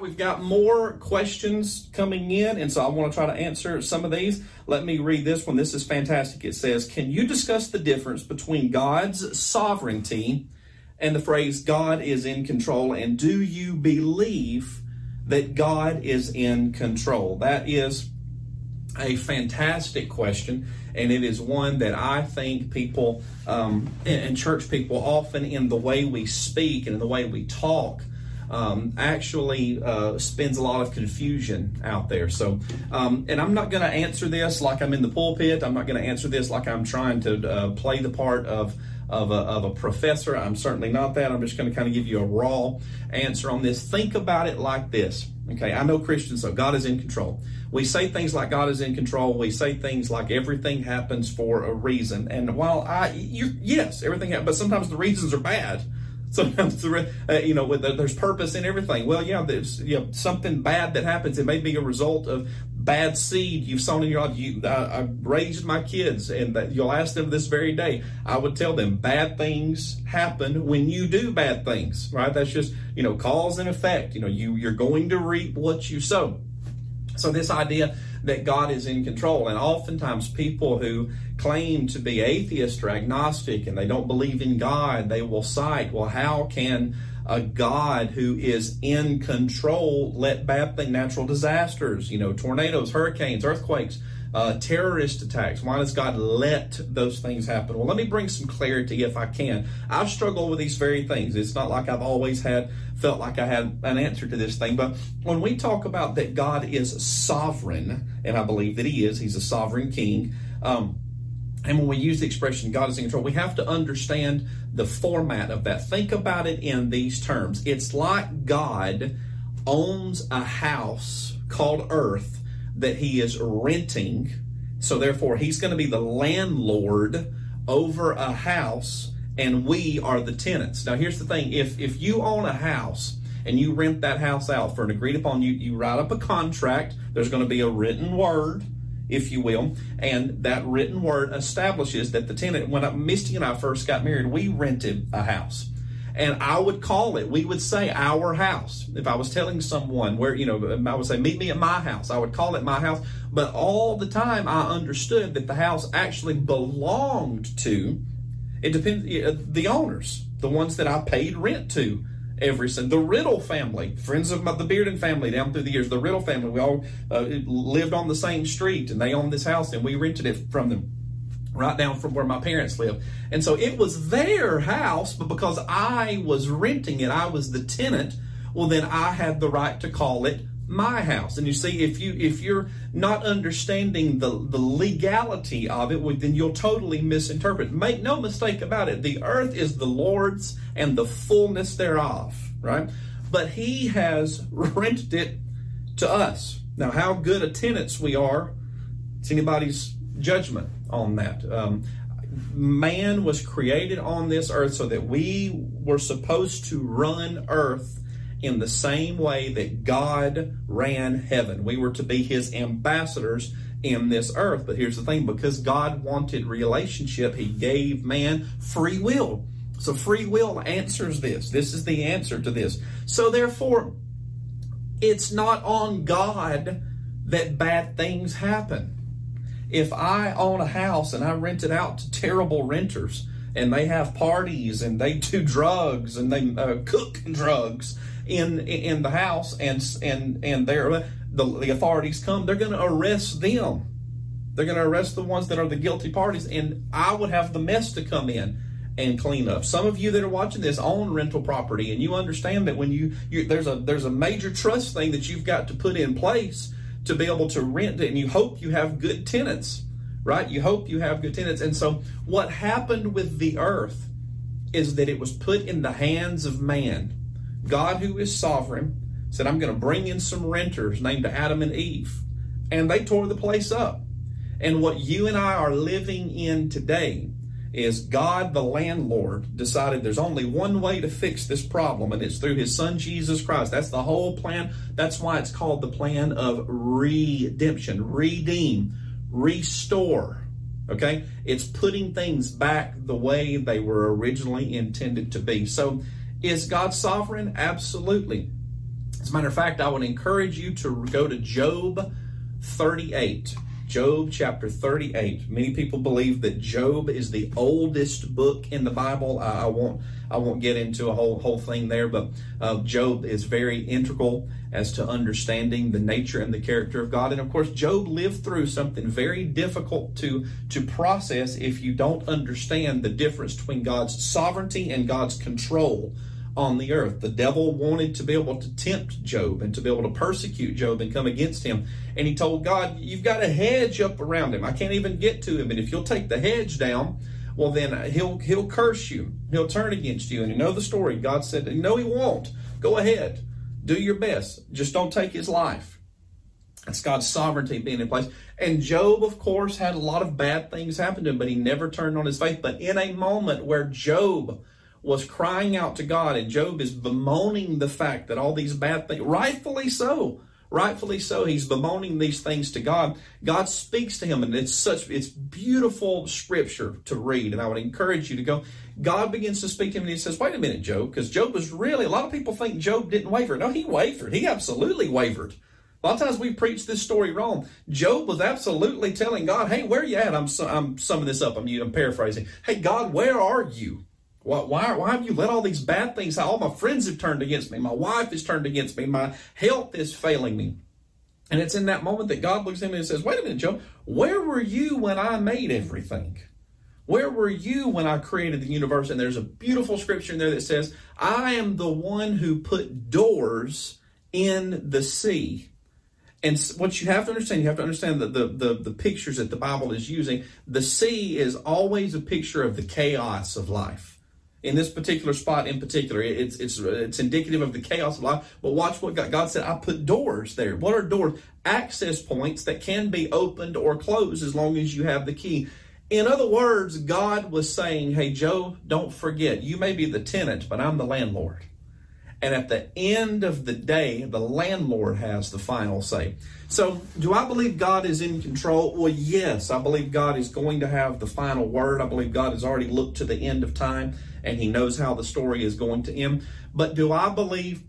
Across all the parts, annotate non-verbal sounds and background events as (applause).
we've got more questions coming in, and so I want to try to answer some of these. Let me read this one. This is fantastic. It says, Can you discuss the difference between God's sovereignty and the phrase God is in control? And do you believe that God is in control? That is a fantastic question, and it is one that I think people um, and church people often, in the way we speak and in the way we talk, um, actually uh, a lot of confusion out there. So, um, and I'm not going to answer this like I'm in the pulpit. I'm not going to answer this like I'm trying to uh, play the part of. Of a, of a professor. I'm certainly not that. I'm just going to kind of give you a raw answer on this. Think about it like this. Okay, I know Christians, so God is in control. We say things like God is in control. We say things like everything happens for a reason. And while I, yes, everything happens, but sometimes the reasons are bad. (laughs) Sometimes the, uh, you know there's purpose in everything. Well, yeah, there's you know something bad that happens. It may be a result of bad seed you've sown in your life. You, I, I raised my kids, and you'll ask them this very day. I would tell them bad things happen when you do bad things. Right? That's just you know cause and effect. You know you you're going to reap what you sow. So this idea that God is in control, and oftentimes people who claim to be atheist or agnostic and they don't believe in God, they will cite, well, how can a God who is in control let bad things, natural disasters, you know, tornadoes, hurricanes, earthquakes, uh, terrorist attacks? Why does God let those things happen? Well, let me bring some clarity if I can. I've struggled with these very things. It's not like I've always had felt like I had an answer to this thing, but when we talk about that God is sovereign, and I believe that He is, He's a sovereign King. Um, and when we use the expression God is in control, we have to understand the format of that. Think about it in these terms. It's like God owns a house called earth that he is renting. So therefore, he's going to be the landlord over a house and we are the tenants. Now here's the thing. If if you own a house and you rent that house out for an agreed upon you you write up a contract, there's going to be a written word if you will. And that written word establishes that the tenant, when Misty and I first got married, we rented a house. And I would call it, we would say our house. If I was telling someone where, you know, I would say, meet me at my house. I would call it my house. But all the time I understood that the house actually belonged to, it depends, the owners, the ones that I paid rent to every single. The Riddle family, friends of my, the Bearden family down through the years, the Riddle family, we all uh, lived on the same street and they owned this house and we rented it from them right down from where my parents live. And so it was their house, but because I was renting it, I was the tenant, well, then I had the right to call it my house. And you see, if you if you're not understanding the, the legality of it, well, then you'll totally misinterpret. Make no mistake about it. The earth is the Lord's and the fullness thereof, right? But he has (laughs) rented it to us. Now, how good a tenants we are, it's anybody's judgment on that. Um, man was created on this earth so that we were supposed to run earth in the same way that God ran heaven. We were to be his ambassadors in this earth. But here's the thing because God wanted relationship, he gave man free will. So free will answers this. This is the answer to this. So therefore, it's not on God that bad things happen. If I own a house and I rent it out to terrible renters and they have parties and they do drugs and they uh, cook drugs in in the house and and and there the, the authorities come, they're going to arrest them. They're going to arrest the ones that are the guilty parties, and I would have the mess to come in and clean up. Some of you that are watching this own rental property, and you understand that when you, you there's a there's a major trust thing that you've got to put in place to be able to rent it, and you hope you have good tenants, right? You hope you have good tenants, and so what happened with the earth is that it was put in the hands of man God, who is sovereign, said, I'm going to bring in some renters named Adam and Eve. And they tore the place up. And what you and I are living in today is God, the landlord, decided there's only one way to fix this problem, and it's through his son Jesus Christ. That's the whole plan. That's why it's called the plan of redemption, redeem, restore. Okay? It's putting things back the way they were originally intended to be. So, is God sovereign? Absolutely. As a matter of fact, I would encourage you to go to Job 38. Job chapter 38. Many people believe that Job is the oldest book in the Bible. I, I won't I won't get into a whole whole thing there, but uh, Job is very integral as to understanding the nature and the character of God. And of course, Job lived through something very difficult to to process if you don't understand the difference between God's sovereignty and God's control on the earth. The devil wanted to be able to tempt Job and to be able to persecute Job and come against him. And he told God, You've got a hedge up around him. I can't even get to him. And if you'll take the hedge down, well then he'll he'll curse you. He'll turn against you. And you know the story. God said, No, he won't. Go ahead. Do your best. Just don't take his life. That's God's sovereignty being in place. And Job, of course, had a lot of bad things happen to him, but he never turned on his faith. But in a moment where Job was crying out to God, and Job is bemoaning the fact that all these bad things, rightfully so, rightfully so, he's bemoaning these things to God. God speaks to him, and it's such it's beautiful scripture to read, and I would encourage you to go. God begins to speak to him, and he says, "Wait a minute, Job," because Job was really a lot of people think Job didn't waver. No, he wavered. He absolutely wavered. A lot of times we preach this story wrong. Job was absolutely telling God, "Hey, where are you at?" I'm I'm summing this up. I'm, I'm paraphrasing. Hey, God, where are you? Why, why, why have you let all these bad things? All my friends have turned against me. My wife has turned against me. My health is failing me. And it's in that moment that God looks at him and says, Wait a minute, Job, where were you when I made everything? Where were you when I created the universe? And there's a beautiful scripture in there that says, I am the one who put doors in the sea. And what you have to understand, you have to understand that the, the, the pictures that the Bible is using, the sea is always a picture of the chaos of life in this particular spot in particular. It's it's it's indicative of the chaos of life. But watch what God, God said. I put doors there. What are doors? Access points that can be opened or closed as long as you have the key. In other words, God was saying, "Hey, Job, don't forget. You may be the tenant, but I'm the landlord." And at the end of the day, the landlord has the final say. So, do I believe God is in control? Well, yes, I believe God is going to have the final word. I believe God has already looked to the end of time and he knows how the story is going to end. But do I believe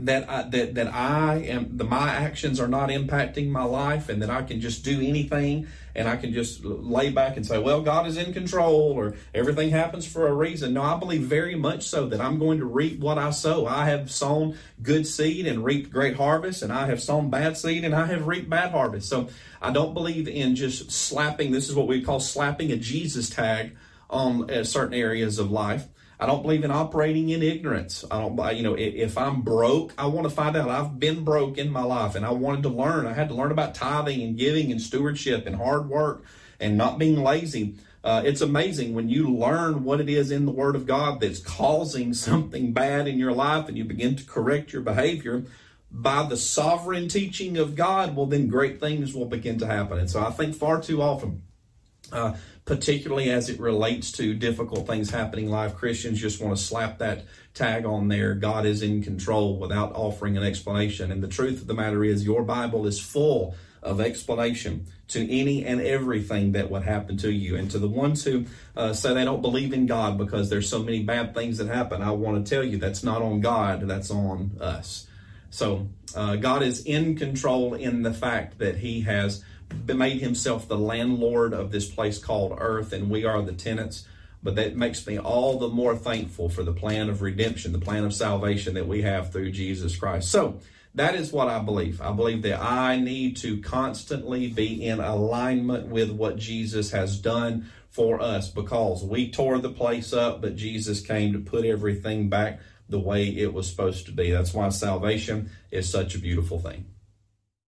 that I, that that I am the my actions are not impacting my life, and that I can just do anything, and I can just lay back and say, "Well, God is in control," or everything happens for a reason. No, I believe very much so that I'm going to reap what I sow. I have sown good seed and reaped great harvest, and I have sown bad seed and I have reaped bad harvest. So I don't believe in just slapping. This is what we call slapping a Jesus tag on uh, certain areas of life. I don't believe in operating in ignorance. I don't, you know, if I'm broke, I want to find out. I've been broke in my life and I wanted to learn. I had to learn about tithing and giving and stewardship and hard work and not being lazy. Uh, it's amazing when you learn what it is in the Word of God that's causing something bad in your life and you begin to correct your behavior by the sovereign teaching of God, well, then great things will begin to happen. And so I think far too often, uh, particularly as it relates to difficult things happening in life. Christians just want to slap that tag on there God is in control without offering an explanation. And the truth of the matter is, your Bible is full of explanation to any and everything that would happen to you. And to the ones who uh, say they don't believe in God because there's so many bad things that happen, I want to tell you that's not on God, that's on us. So uh, God is in control in the fact that He has made himself the landlord of this place called earth, and we are the tenants. But that makes me all the more thankful for the plan of redemption, the plan of salvation that we have through Jesus Christ. So, that is what I believe. I believe that I need to constantly be in alignment with what Jesus has done for us because we tore the place up, but Jesus came to put everything back the way it was supposed to be. That's why salvation is such a beautiful thing.